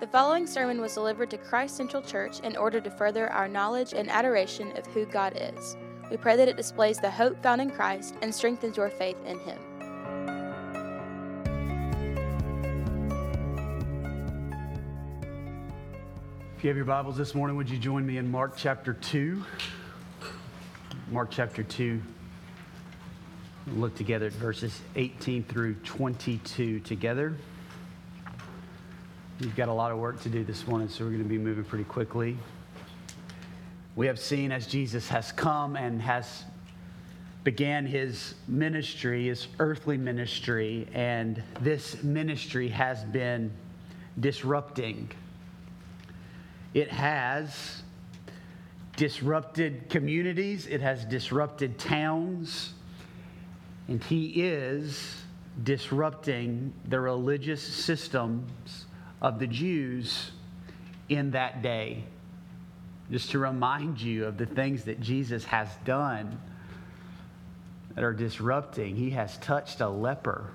The following sermon was delivered to Christ Central Church in order to further our knowledge and adoration of who God is. We pray that it displays the hope found in Christ and strengthens your faith in Him. If you have your Bibles this morning, would you join me in Mark chapter 2? Mark chapter 2. We'll look together at verses 18 through 22 together. We've got a lot of work to do this morning, so we're going to be moving pretty quickly. We have seen as Jesus has come and has began his ministry, his earthly ministry, and this ministry has been disrupting. It has disrupted communities, it has disrupted towns, and he is disrupting the religious systems of the Jews in that day. Just to remind you of the things that Jesus has done that are disrupting. He has touched a leper.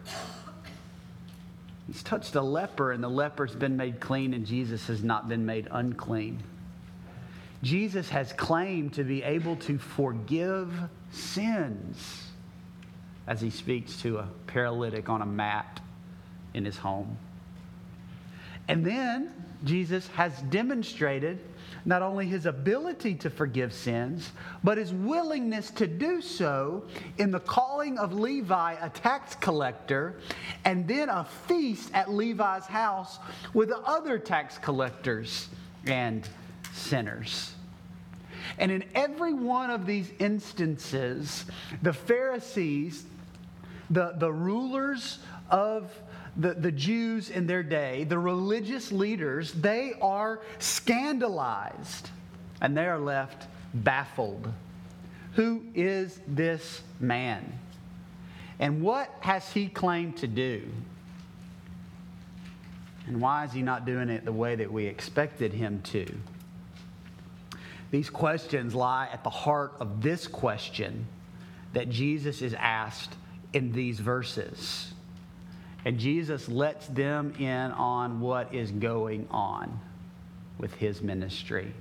He's touched a leper, and the leper's been made clean, and Jesus has not been made unclean. Jesus has claimed to be able to forgive sins as he speaks to a paralytic on a mat in his home. And then Jesus has demonstrated not only his ability to forgive sins, but his willingness to do so in the calling of Levi, a tax collector, and then a feast at Levi's house with the other tax collectors and sinners. And in every one of these instances, the Pharisees, the, the rulers of the, the Jews in their day, the religious leaders, they are scandalized and they are left baffled. Who is this man? And what has he claimed to do? And why is he not doing it the way that we expected him to? These questions lie at the heart of this question that Jesus is asked in these verses. And Jesus lets them in on what is going on with his ministry.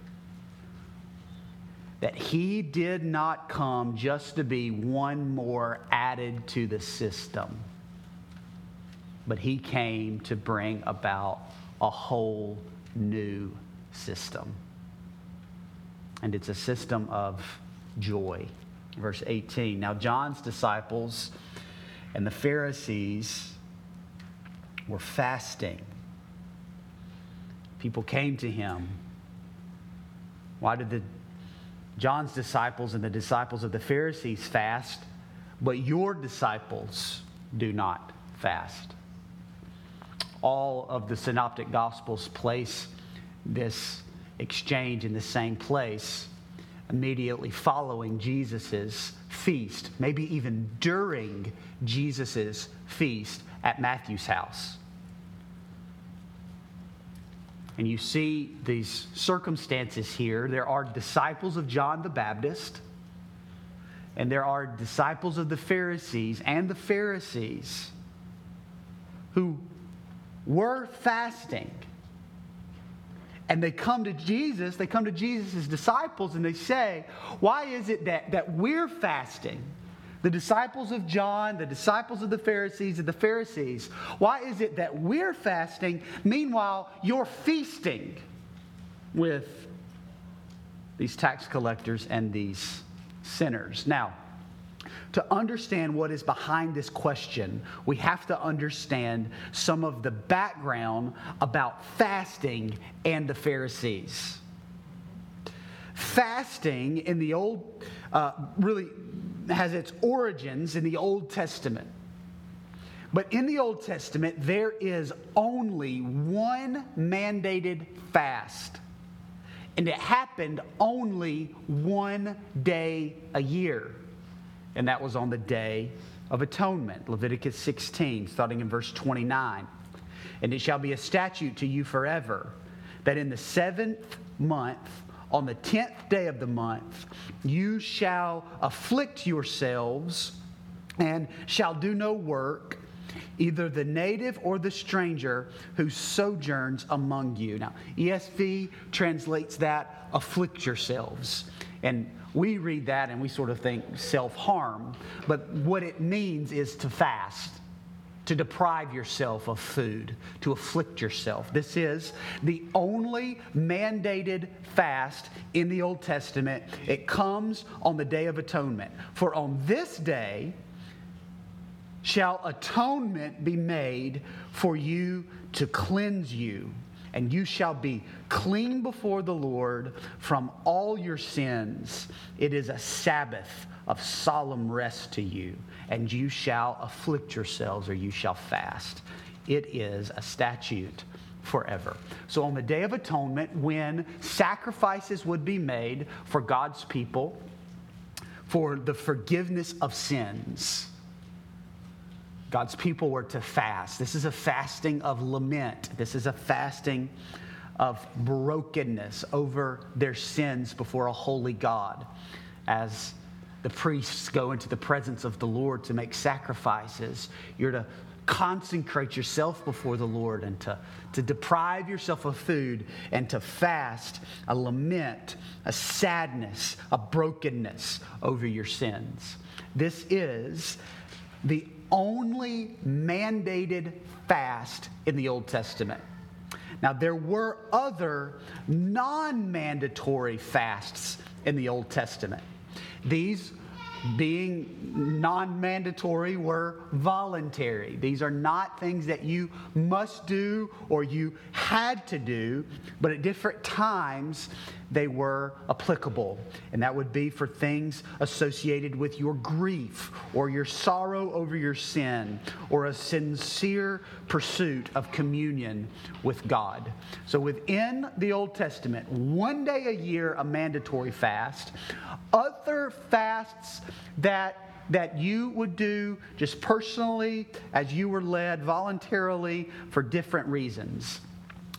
That he did not come just to be one more added to the system, but he came to bring about a whole new system. And it's a system of joy. Verse 18. Now, John's disciples and the Pharisees were fasting. People came to him. Why did the John's disciples and the disciples of the Pharisees fast, but your disciples do not fast? All of the synoptic gospels place this exchange in the same place immediately following Jesus' feast, maybe even during Jesus' feast at Matthew's house. And you see these circumstances here. There are disciples of John the Baptist, and there are disciples of the Pharisees and the Pharisees who were fasting. And they come to Jesus, they come to Jesus' disciples, and they say, Why is it that, that we're fasting? The disciples of John, the disciples of the Pharisees, and the Pharisees. Why is it that we're fasting? Meanwhile, you're feasting with these tax collectors and these sinners. Now, to understand what is behind this question, we have to understand some of the background about fasting and the Pharisees. Fasting in the old, uh, really has its origins in the Old Testament. But in the Old Testament, there is only one mandated fast. And it happened only one day a year. And that was on the Day of Atonement, Leviticus 16, starting in verse 29. And it shall be a statute to you forever that in the seventh month, on the tenth day of the month, you shall afflict yourselves and shall do no work either the native or the stranger who sojourns among you. Now, ESV translates that afflict yourselves. And we read that and we sort of think self harm, but what it means is to fast to deprive yourself of food, to afflict yourself. This is the only mandated fast in the Old Testament. It comes on the Day of Atonement. For on this day shall atonement be made for you to cleanse you, and you shall be clean before the Lord from all your sins. It is a Sabbath of solemn rest to you, and you shall afflict yourselves or you shall fast. It is a statute forever. So, on the Day of Atonement, when sacrifices would be made for God's people for the forgiveness of sins, God's people were to fast. This is a fasting of lament. This is a fasting of brokenness over their sins before a holy God. As the priests go into the presence of the Lord to make sacrifices. You're to consecrate yourself before the Lord and to, to deprive yourself of food and to fast a lament, a sadness, a brokenness over your sins. This is the only mandated fast in the Old Testament. Now, there were other non mandatory fasts in the Old Testament. These being non mandatory were voluntary. These are not things that you must do or you had to do, but at different times they were applicable. And that would be for things associated with your grief or your sorrow over your sin or a sincere pursuit of communion with God. So within the Old Testament, one day a year, a mandatory fast, other fasts that that you would do just personally as you were led voluntarily for different reasons.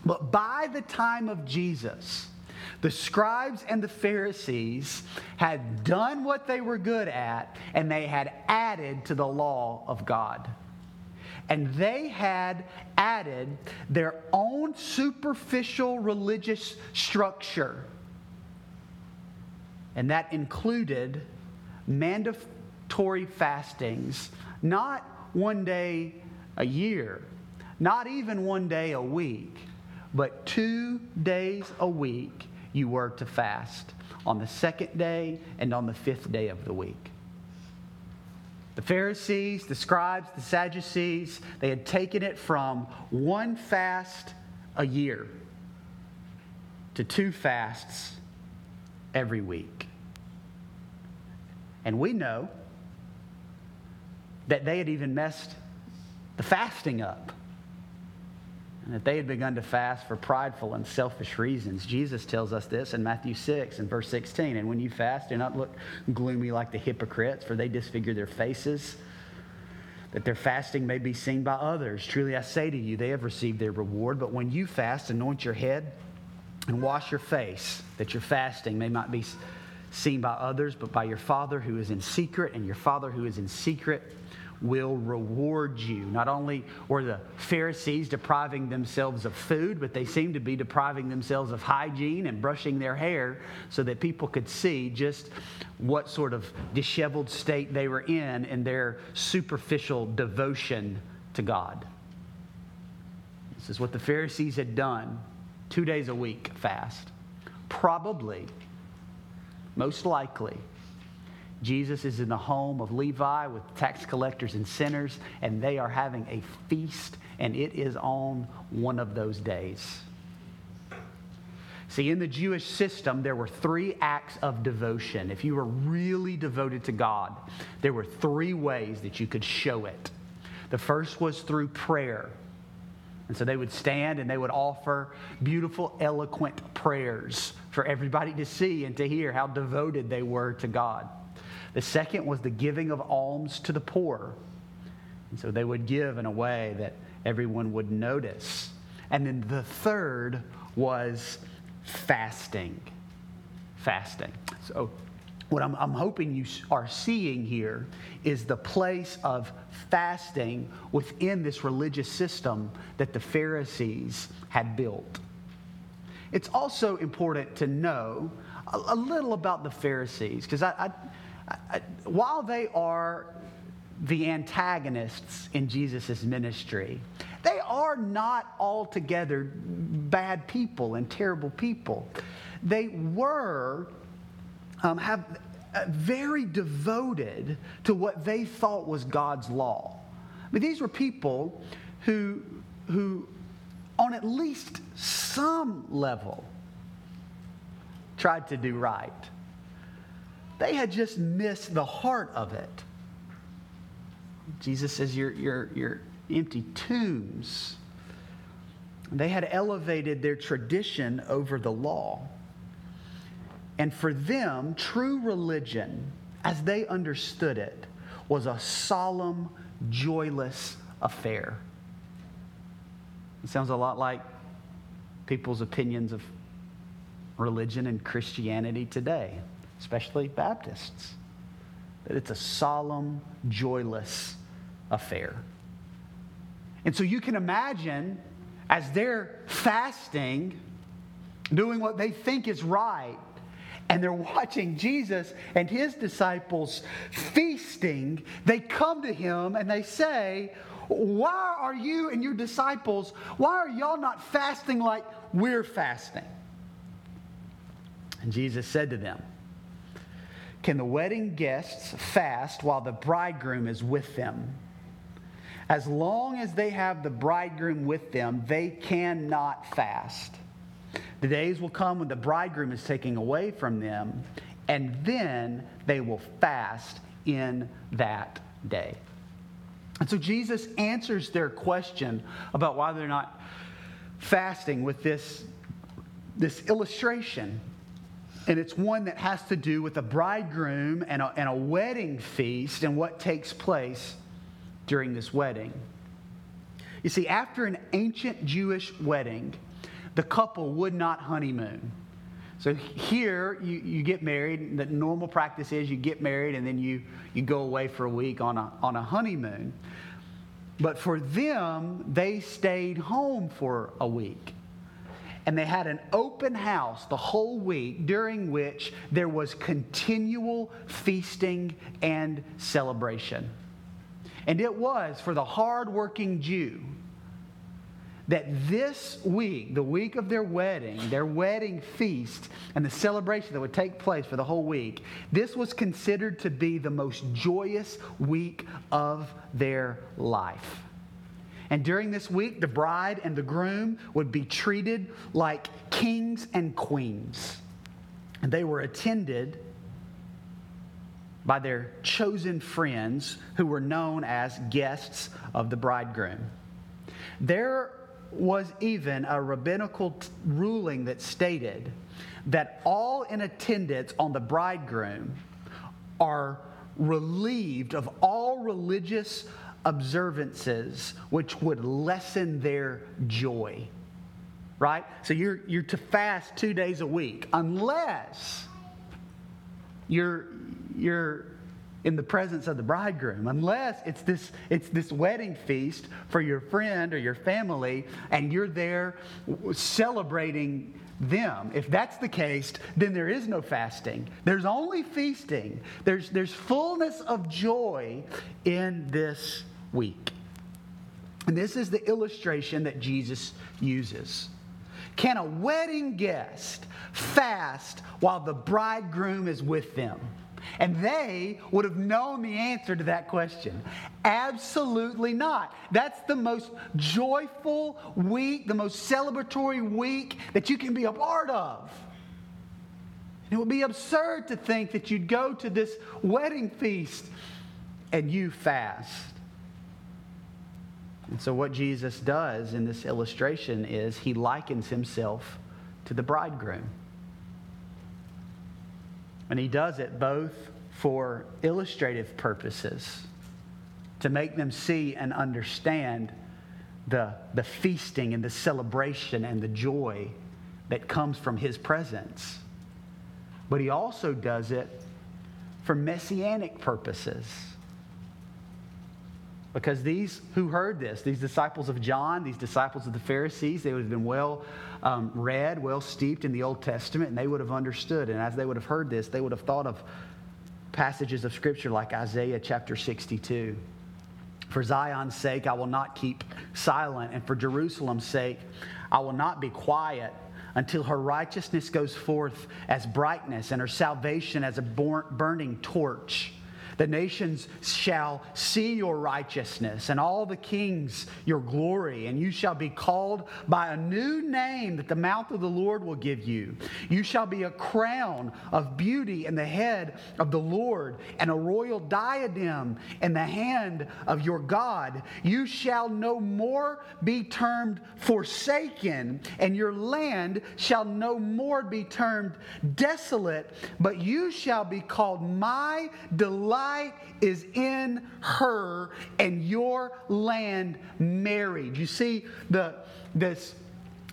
But by the time of Jesus, the scribes and the Pharisees had done what they were good at, and they had added to the law of God. And they had added their own superficial religious structure. And that included mandatory fastings, not one day a year, not even one day a week, but two days a week you were to fast on the second day and on the fifth day of the week. The Pharisees, the scribes, the Sadducees, they had taken it from one fast a year to two fasts every week. And we know that they had even messed the fasting up and that they had begun to fast for prideful and selfish reasons. Jesus tells us this in Matthew 6 and verse 16. And when you fast, do not look gloomy like the hypocrites, for they disfigure their faces, that their fasting may be seen by others. Truly I say to you, they have received their reward. But when you fast, anoint your head and wash your face, that your fasting may not be seen by others, but by your Father who is in secret, and your Father who is in secret will reward you. Not only were the Pharisees depriving themselves of food, but they seemed to be depriving themselves of hygiene and brushing their hair so that people could see just what sort of disheveled state they were in in their superficial devotion to God. This is what the Pharisees had done two days a week fast. Probably, most likely, Jesus is in the home of Levi with tax collectors and sinners, and they are having a feast, and it is on one of those days. See, in the Jewish system, there were three acts of devotion. If you were really devoted to God, there were three ways that you could show it. The first was through prayer. And so they would stand and they would offer beautiful, eloquent prayers for everybody to see and to hear how devoted they were to God. The second was the giving of alms to the poor. And so they would give in a way that everyone would notice. And then the third was fasting. Fasting. So what I'm, I'm, hoping you are seeing here is the place of fasting within this religious system that the Pharisees had built. It's also important to know a, a little about the Pharisees, because I, I, I, while they are the antagonists in Jesus' ministry, they are not altogether bad people and terrible people. They were um, have uh, very devoted to what they thought was God's law. I mean, these were people who, who, on at least some level, tried to do right. They had just missed the heart of it. Jesus says, You're, you're, you're empty tombs. They had elevated their tradition over the law. And for them, true religion, as they understood it, was a solemn, joyless affair. It sounds a lot like people's opinions of religion and Christianity today, especially Baptists. That it's a solemn, joyless affair. And so you can imagine as they're fasting, doing what they think is right, and they're watching Jesus and his disciples feasting, they come to him and they say, Why are you and your disciples, why are y'all not fasting like we're fasting? And Jesus said to them, Can the wedding guests fast while the bridegroom is with them? As long as they have the bridegroom with them, they cannot fast. The days will come when the bridegroom is taken away from them, and then they will fast in that day. And so Jesus answers their question about why they're not fasting with this, this illustration. And it's one that has to do with a bridegroom and a, and a wedding feast and what takes place during this wedding. You see, after an ancient Jewish wedding, the couple would not honeymoon. So here you, you get married. The normal practice is you get married and then you, you go away for a week on a, on a honeymoon. But for them, they stayed home for a week. And they had an open house the whole week during which there was continual feasting and celebration. And it was for the hardworking Jew that this week, the week of their wedding, their wedding feast, and the celebration that would take place for the whole week, this was considered to be the most joyous week of their life. And during this week, the bride and the groom would be treated like kings and queens. And they were attended by their chosen friends who were known as guests of the bridegroom. There was even a rabbinical t- ruling that stated that all in attendance on the bridegroom are relieved of all religious observances which would lessen their joy. Right? So you're, you're to fast two days a week unless you're, you're in the presence of the bridegroom unless it's this it's this wedding feast for your friend or your family and you're there celebrating them if that's the case then there is no fasting there's only feasting there's there's fullness of joy in this week and this is the illustration that Jesus uses can a wedding guest fast while the bridegroom is with them and they would have known the answer to that question. Absolutely not. That's the most joyful week, the most celebratory week that you can be a part of. And it would be absurd to think that you'd go to this wedding feast and you fast. And so, what Jesus does in this illustration is he likens himself to the bridegroom. And he does it both for illustrative purposes, to make them see and understand the, the feasting and the celebration and the joy that comes from his presence. But he also does it for messianic purposes. Because these who heard this, these disciples of John, these disciples of the Pharisees, they would have been well um, read, well steeped in the Old Testament, and they would have understood. And as they would have heard this, they would have thought of passages of Scripture like Isaiah chapter 62. For Zion's sake, I will not keep silent, and for Jerusalem's sake, I will not be quiet until her righteousness goes forth as brightness and her salvation as a burning torch. The nations shall see your righteousness, and all the kings your glory, and you shall be called by a new name that the mouth of the Lord will give you. You shall be a crown of beauty in the head of the Lord, and a royal diadem in the hand of your God. You shall no more be termed forsaken, and your land shall no more be termed desolate, but you shall be called my delight is in her and your land married. You see the this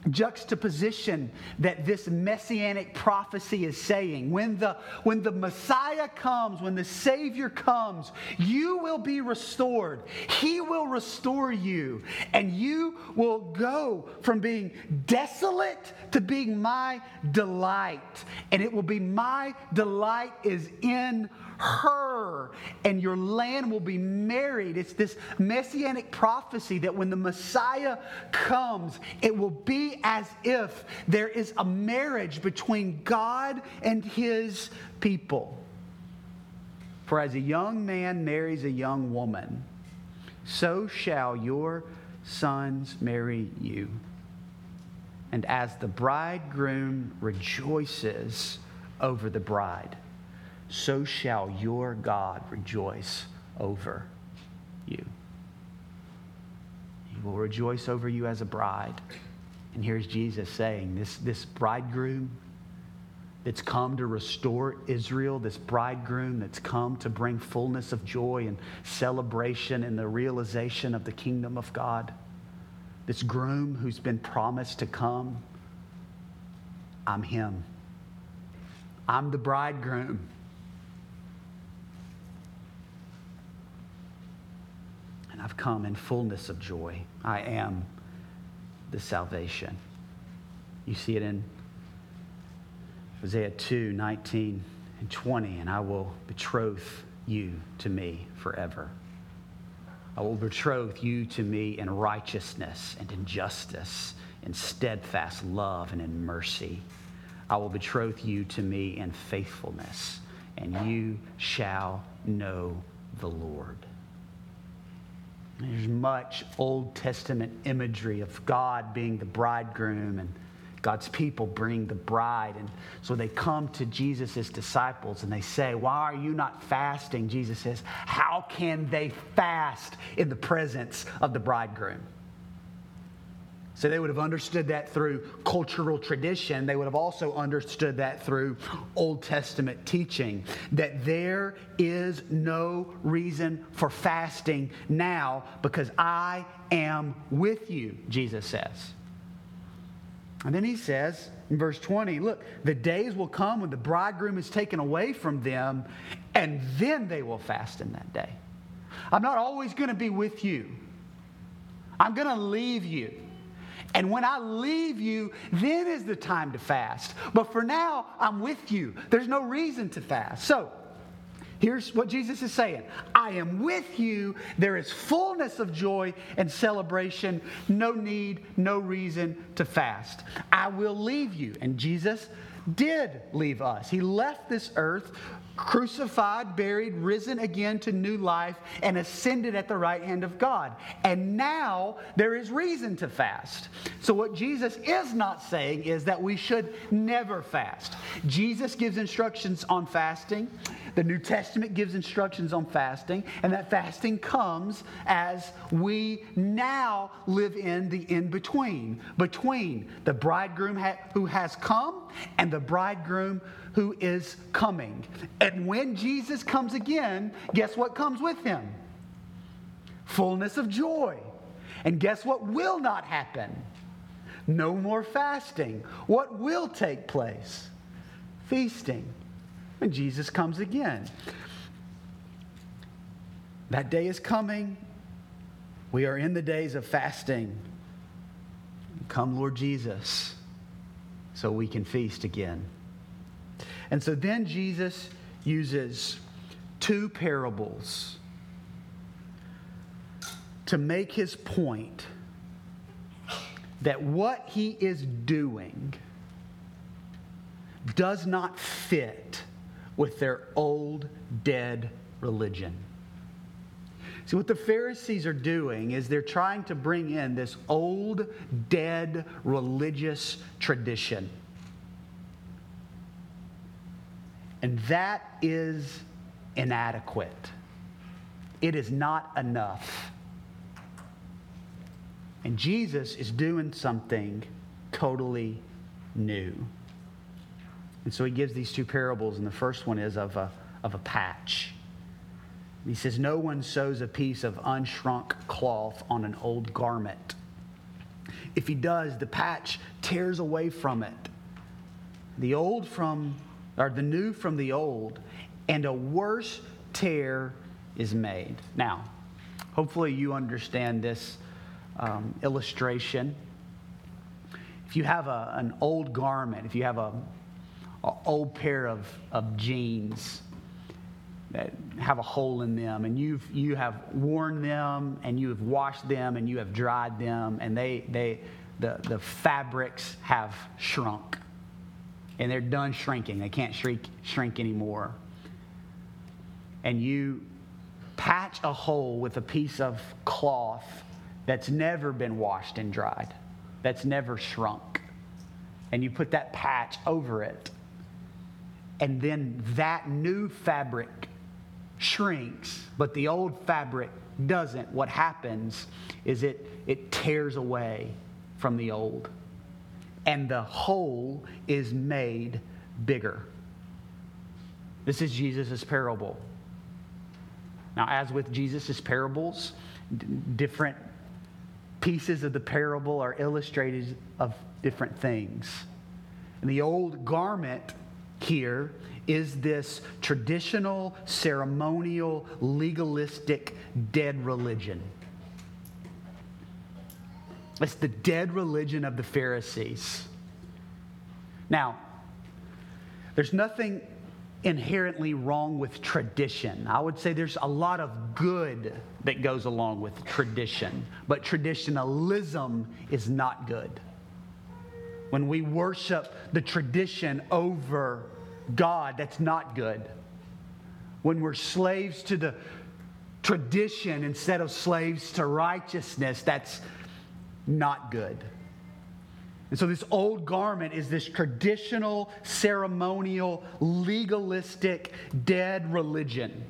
juxtaposition that this messianic prophecy is saying when the when the messiah comes when the savior comes you will be restored he will restore you and you will go from being desolate to being my delight and it will be my delight is in her, and your land will be married. It's this messianic prophecy that when the Messiah comes, it will be as if there is a marriage between God and his people. For as a young man marries a young woman, so shall your sons marry you. And as the bridegroom rejoices over the bride, so shall your God rejoice over you. He will rejoice over you as a bride. And here's Jesus saying this, this bridegroom that's come to restore Israel, this bridegroom that's come to bring fullness of joy and celebration and the realization of the kingdom of God, this groom who's been promised to come, I'm him. I'm the bridegroom. And I've come in fullness of joy. I am the salvation. You see it in Hosea 2 19 and 20, and I will betroth you to me forever. I will betroth you to me in righteousness and in justice, in steadfast love and in mercy. I will betroth you to me in faithfulness, and you shall know the Lord. There's much Old Testament imagery of God being the bridegroom and God's people bring the bride. And so they come to Jesus' disciples and they say, Why are you not fasting? Jesus says, How can they fast in the presence of the bridegroom? So they would have understood that through cultural tradition. They would have also understood that through Old Testament teaching that there is no reason for fasting now because I am with you, Jesus says. And then he says in verse 20, look, the days will come when the bridegroom is taken away from them, and then they will fast in that day. I'm not always going to be with you, I'm going to leave you. And when I leave you, then is the time to fast. But for now, I'm with you. There's no reason to fast. So, Here's what Jesus is saying I am with you. There is fullness of joy and celebration. No need, no reason to fast. I will leave you. And Jesus did leave us. He left this earth crucified, buried, risen again to new life, and ascended at the right hand of God. And now there is reason to fast. So, what Jesus is not saying is that we should never fast. Jesus gives instructions on fasting, the New Testament gives instructions on fasting, and that fasting comes as we now live in the in between, between the bridegroom who has come and the bridegroom who is coming. And when Jesus comes again, guess what comes with him? Fullness of joy. And guess what will not happen? No more fasting. What will take place? Feasting. when Jesus comes again. That day is coming. We are in the days of fasting. Come, Lord Jesus, so we can feast again. And so then Jesus uses two parables to make his point that what he is doing does not fit with their old dead religion. See, what the Pharisees are doing is they're trying to bring in this old, dead religious tradition. And that is inadequate. It is not enough. And Jesus is doing something totally new. And so he gives these two parables, and the first one is of a, of a patch. He says, No one sews a piece of unshrunk cloth on an old garment. If he does, the patch tears away from it. The old from, or the new from the old, and a worse tear is made. Now, hopefully you understand this um, illustration. If you have a, an old garment, if you have a, a old pair of, of jeans that have a hole in them, and you've you have worn them, and you have washed them, and you have dried them, and they they the the fabrics have shrunk, and they're done shrinking. They can't shrink shrink anymore. And you patch a hole with a piece of cloth that's never been washed and dried, that's never shrunk. And you put that patch over it. And then that new fabric shrinks, but the old fabric doesn't. What happens is it, it tears away from the old, and the hole is made bigger. This is Jesus' parable. Now, as with Jesus' parables, d- different pieces of the parable are illustrated of different things. And the old garment here is this traditional, ceremonial, legalistic, dead religion. It's the dead religion of the Pharisees. Now, there's nothing inherently wrong with tradition. I would say there's a lot of good that goes along with tradition, but traditionalism is not good. When we worship the tradition over God, that's not good. When we're slaves to the tradition instead of slaves to righteousness, that's not good. And so, this old garment is this traditional, ceremonial, legalistic, dead religion.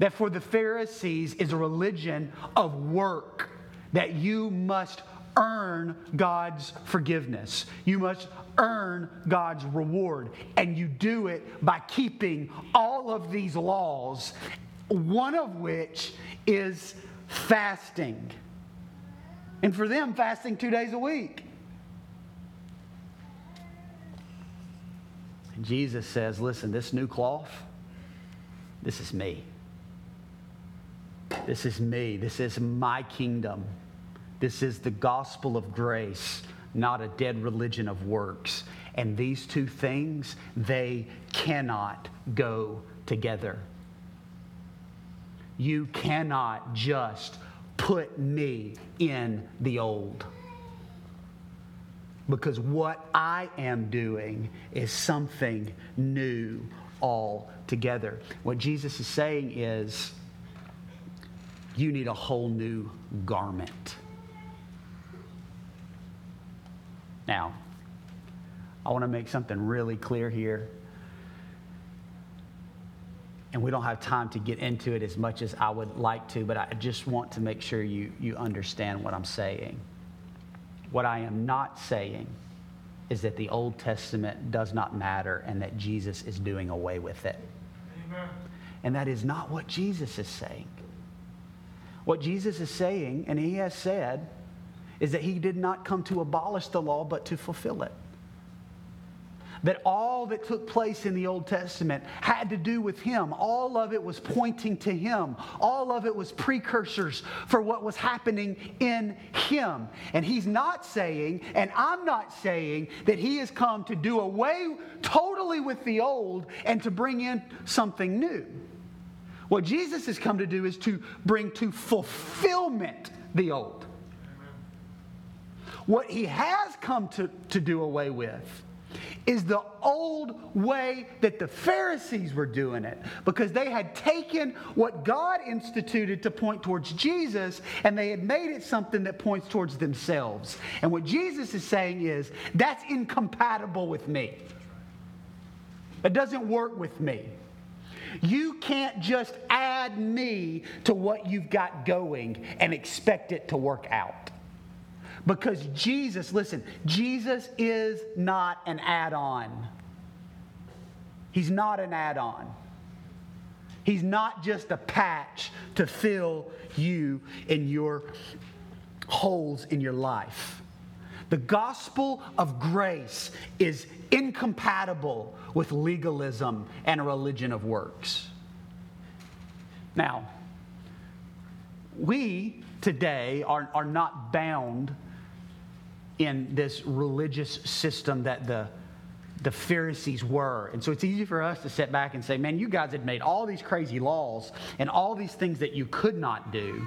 That for the Pharisees is a religion of work, that you must earn God's forgiveness. You must earn God's reward. And you do it by keeping all of these laws, one of which is fasting. And for them, fasting two days a week. Jesus says, Listen, this new cloth, this is me. This is me. This is my kingdom. This is the gospel of grace, not a dead religion of works. And these two things, they cannot go together. You cannot just put me in the old because what I am doing is something new altogether. What Jesus is saying is, you need a whole new garment. Now, I want to make something really clear here. And we don't have time to get into it as much as I would like to, but I just want to make sure you, you understand what I'm saying. What I am not saying is that the Old Testament does not matter and that Jesus is doing away with it. Amen. And that is not what Jesus is saying. What Jesus is saying, and he has said, is that he did not come to abolish the law, but to fulfill it. That all that took place in the Old Testament had to do with him. All of it was pointing to him. All of it was precursors for what was happening in him. And he's not saying, and I'm not saying, that he has come to do away totally with the old and to bring in something new. What Jesus has come to do is to bring to fulfillment the old. What he has come to, to do away with is the old way that the Pharisees were doing it because they had taken what God instituted to point towards Jesus and they had made it something that points towards themselves. And what Jesus is saying is that's incompatible with me. It doesn't work with me. You can't just add me to what you've got going and expect it to work out. Because Jesus, listen, Jesus is not an add on. He's not an add on. He's not just a patch to fill you in your holes in your life. The gospel of grace is incompatible with legalism and a religion of works. Now, we today are, are not bound in this religious system that the, the Pharisees were. And so it's easy for us to sit back and say, man, you guys had made all these crazy laws and all these things that you could not do.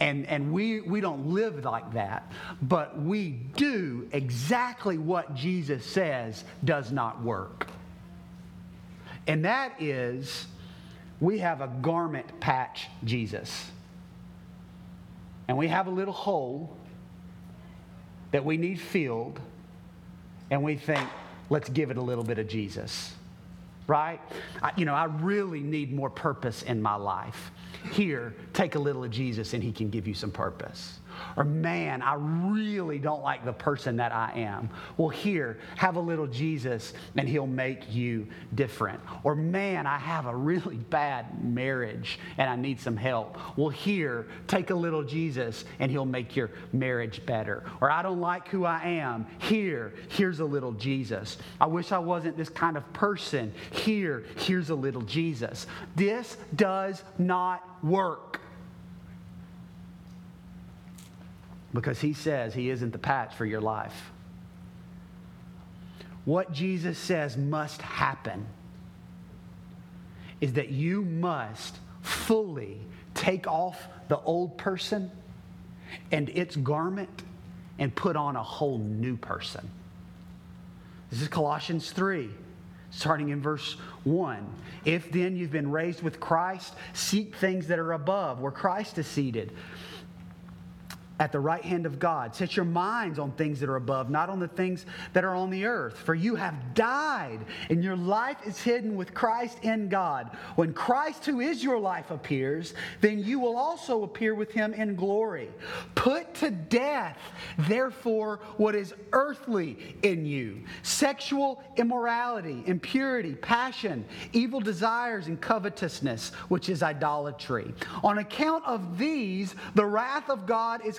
And, and we, we don't live like that, but we do exactly what Jesus says does not work. And that is, we have a garment patch Jesus. And we have a little hole that we need filled, and we think, let's give it a little bit of Jesus. Right? I, you know, I really need more purpose in my life. Here, take a little of Jesus and he can give you some purpose. Or, man, I really don't like the person that I am. Well, here, have a little Jesus and he'll make you different. Or, man, I have a really bad marriage and I need some help. Well, here, take a little Jesus and he'll make your marriage better. Or, I don't like who I am. Here, here's a little Jesus. I wish I wasn't this kind of person. Here, here's a little Jesus. This does not work. Because he says he isn't the patch for your life. What Jesus says must happen is that you must fully take off the old person and its garment and put on a whole new person. This is Colossians 3, starting in verse 1. If then you've been raised with Christ, seek things that are above, where Christ is seated at the right hand of God. Set your minds on things that are above, not on the things that are on the earth. For you have died, and your life is hidden with Christ in God. When Christ, who is your life, appears, then you will also appear with him in glory. Put to death, therefore, what is earthly in you sexual immorality, impurity, passion, evil desires, and covetousness, which is idolatry. On account of these, the wrath of God is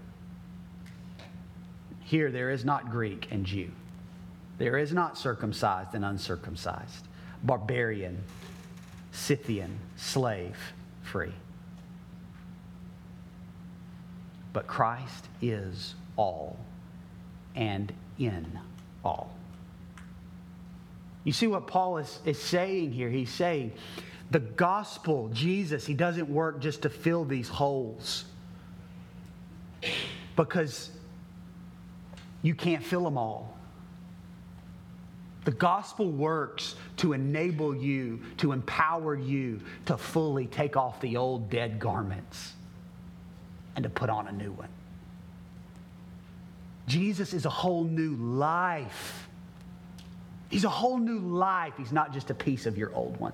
Here, there is not Greek and Jew. There is not circumcised and uncircumcised, barbarian, Scythian, slave, free. But Christ is all and in all. You see what Paul is, is saying here? He's saying the gospel, Jesus, he doesn't work just to fill these holes. Because you can't fill them all. The gospel works to enable you, to empower you to fully take off the old dead garments and to put on a new one. Jesus is a whole new life. He's a whole new life. He's not just a piece of your old one.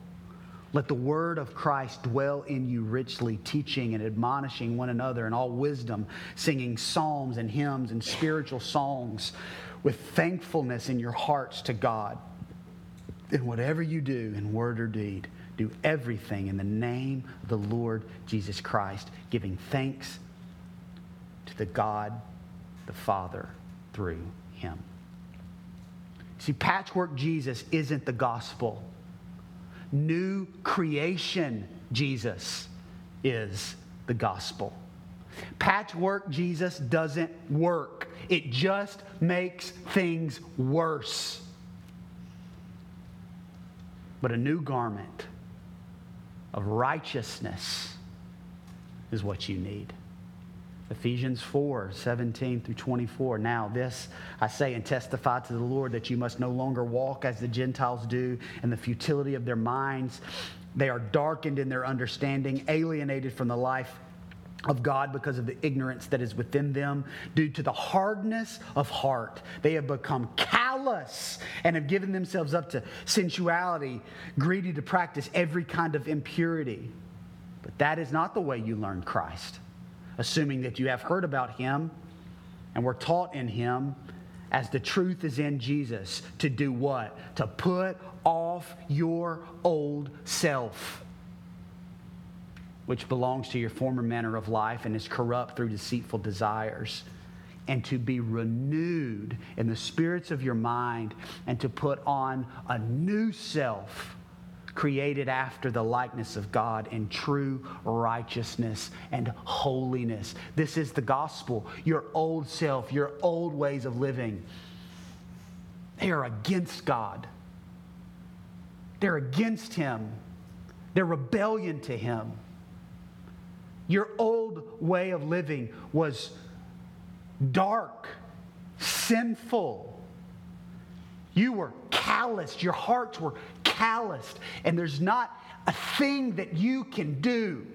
Let the word of Christ dwell in you richly, teaching and admonishing one another in all wisdom, singing psalms and hymns and spiritual songs with thankfulness in your hearts to God. And whatever you do in word or deed, do everything in the name of the Lord Jesus Christ, giving thanks to the God, the Father, through him. See, patchwork Jesus isn't the gospel new creation Jesus is the gospel. Patchwork Jesus doesn't work, it just makes things worse. But a new garment of righteousness is what you need. Ephesians 4 17 through 24. Now, this I say and testify to the Lord that you must no longer walk as the Gentiles do in the futility of their minds. They are darkened in their understanding, alienated from the life of God because of the ignorance that is within them due to the hardness of heart. They have become callous and have given themselves up to sensuality, greedy to practice every kind of impurity. But that is not the way you learned Christ assuming that you have heard about him and were taught in him as the truth is in Jesus to do what? To put off your old self, which belongs to your former manner of life and is corrupt through deceitful desires, and to be renewed in the spirits of your mind and to put on a new self created after the likeness of God in true righteousness and holiness. This is the gospel. Your old self, your old ways of living, they are against God. They're against Him. They're rebellion to Him. Your old way of living was dark, sinful. You were calloused. Your hearts were calloused, and there's not a thing that you can do.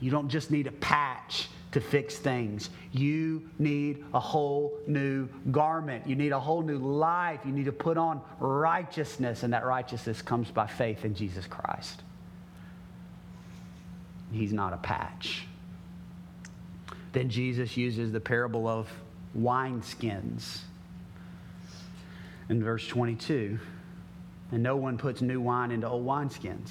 You don't just need a patch to fix things. You need a whole new garment. You need a whole new life. You need to put on righteousness, and that righteousness comes by faith in Jesus Christ. He's not a patch. Then Jesus uses the parable of wineskins in verse 22. And no one puts new wine into old wineskins.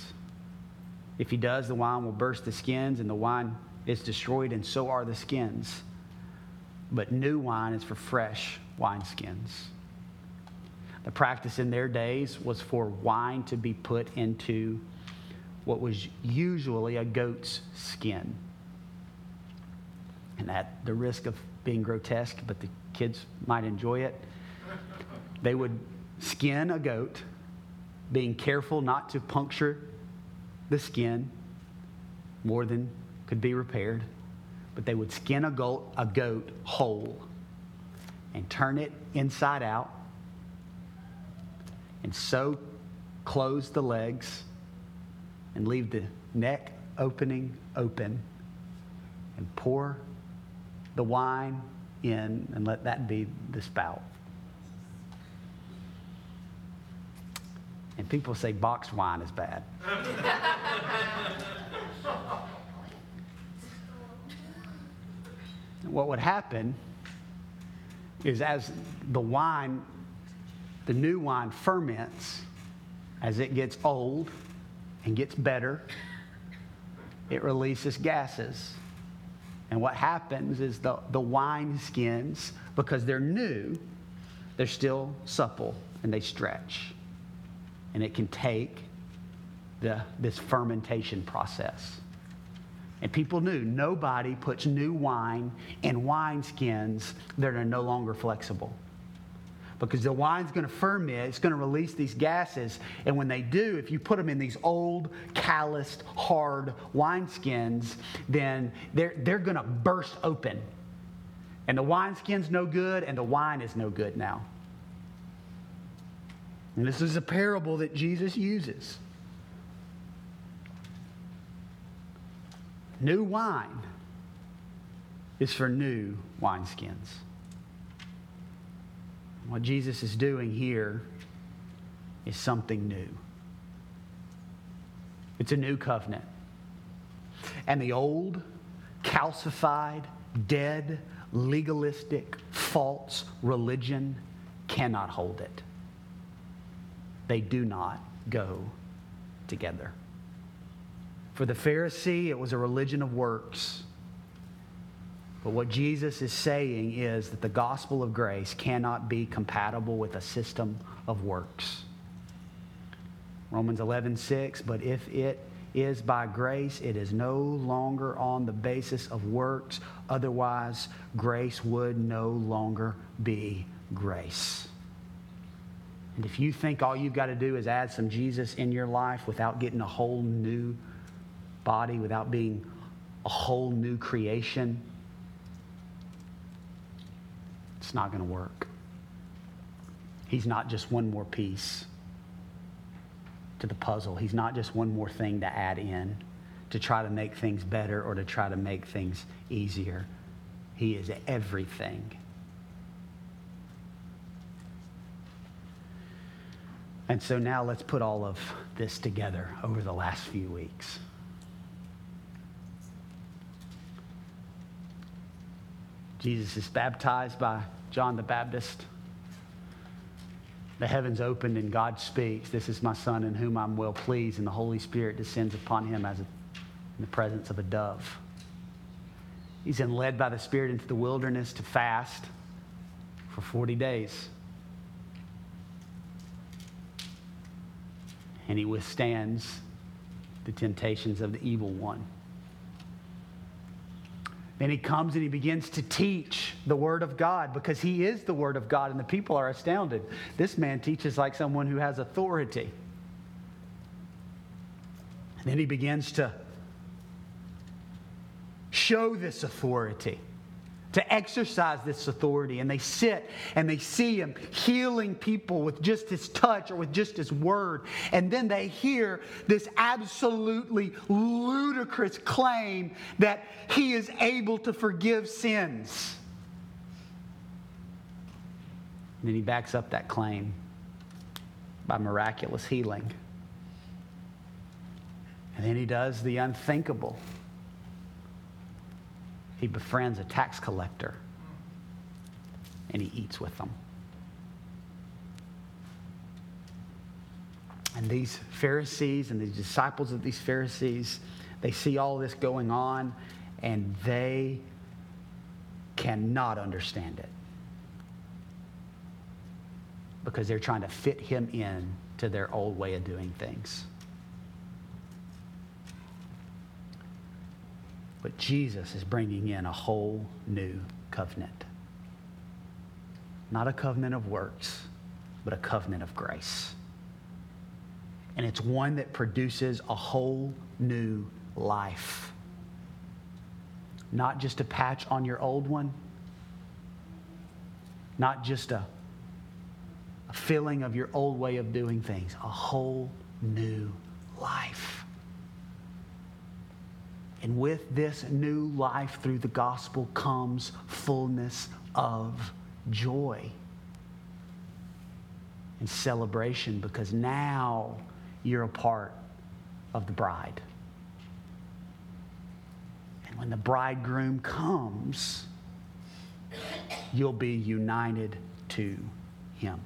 If he does, the wine will burst the skins, and the wine is destroyed, and so are the skins. But new wine is for fresh wineskins. The practice in their days was for wine to be put into what was usually a goat's skin. And at the risk of being grotesque, but the kids might enjoy it, they would skin a goat being careful not to puncture the skin more than could be repaired. But they would skin a goat, a goat whole and turn it inside out and so close the legs and leave the neck opening open and pour the wine in and let that be the spout. And people say boxed wine is bad. what would happen is as the wine, the new wine ferments, as it gets old and gets better, it releases gases. And what happens is the, the wine skins, because they're new, they're still supple and they stretch and it can take the, this fermentation process. And people knew nobody puts new wine in wine skins that are no longer flexible. because the wine's going to ferment, it's going to release these gases. And when they do, if you put them in these old, calloused, hard wineskins, then they're, they're going to burst open. And the wineskin's no good, and the wine is no good now. And this is a parable that Jesus uses. New wine is for new wineskins. What Jesus is doing here is something new. It's a new covenant. And the old, calcified, dead, legalistic, false religion cannot hold it. They do not go together. For the Pharisee, it was a religion of works. But what Jesus is saying is that the gospel of grace cannot be compatible with a system of works. Romans 11, 6, but if it is by grace, it is no longer on the basis of works. Otherwise, grace would no longer be grace. And if you think all you've got to do is add some Jesus in your life without getting a whole new body, without being a whole new creation, it's not going to work. He's not just one more piece to the puzzle. He's not just one more thing to add in to try to make things better or to try to make things easier. He is everything. And so now let's put all of this together over the last few weeks. Jesus is baptized by John the Baptist. The heavens opened and God speaks, This is my Son in whom I'm well pleased, and the Holy Spirit descends upon him as a, in the presence of a dove. He's then led by the Spirit into the wilderness to fast for 40 days. And he withstands the temptations of the evil one. Then he comes and he begins to teach the Word of God because he is the Word of God, and the people are astounded. This man teaches like someone who has authority. And then he begins to show this authority to exercise this authority. And they sit and they see him healing people with just his touch or with just his word. And then they hear this absolutely ludicrous claim that he is able to forgive sins. And then he backs up that claim by miraculous healing. And then he does the unthinkable he befriends a tax collector and he eats with them. And these Pharisees and the disciples of these Pharisees, they see all this going on and they cannot understand it because they're trying to fit him in to their old way of doing things. But Jesus is bringing in a whole new covenant. Not a covenant of works, but a covenant of grace. And it's one that produces a whole new life. Not just a patch on your old one, not just a, a feeling of your old way of doing things, a whole new life. And with this new life through the gospel comes fullness of joy and celebration because now you're a part of the bride. And when the bridegroom comes, you'll be united to him.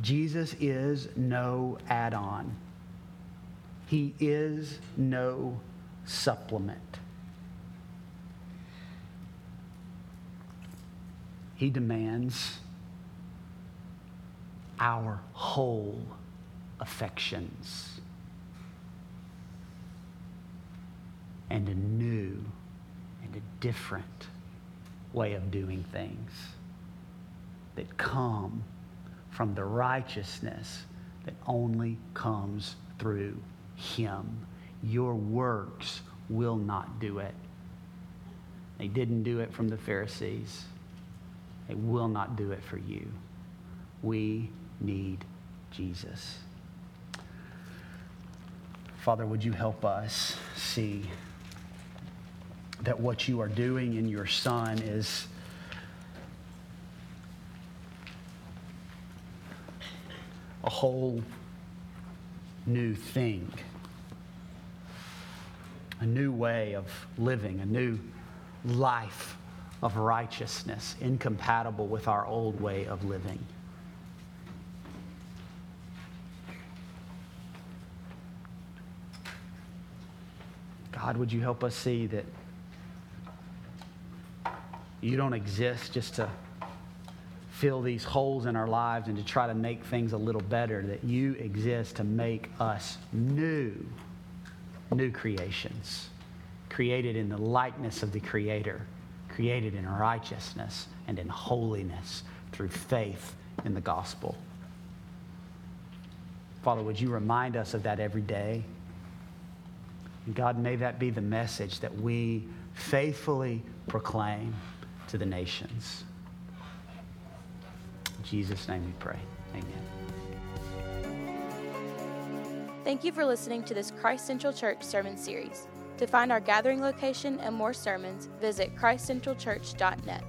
Jesus is no add on. He is no supplement. He demands our whole affections and a new and a different way of doing things. that come from the righteousness that only comes through him. Your works will not do it. They didn't do it from the Pharisees. They will not do it for you. We need Jesus. Father, would you help us see that what you are doing in your Son is a whole new thing, a new way of living, a new life of righteousness, incompatible with our old way of living. God, would you help us see that you don't exist just to fill these holes in our lives and to try to make things a little better, that you exist to make us new, new creations, created in the likeness of the Creator, created in righteousness and in holiness through faith in the gospel. Father, would you remind us of that every day? And God, may that be the message that we faithfully proclaim to the nations. In Jesus' name we pray. Amen. Thank you for listening to this Christ Central Church sermon series. To find our gathering location and more sermons, visit christcentralchurch.net.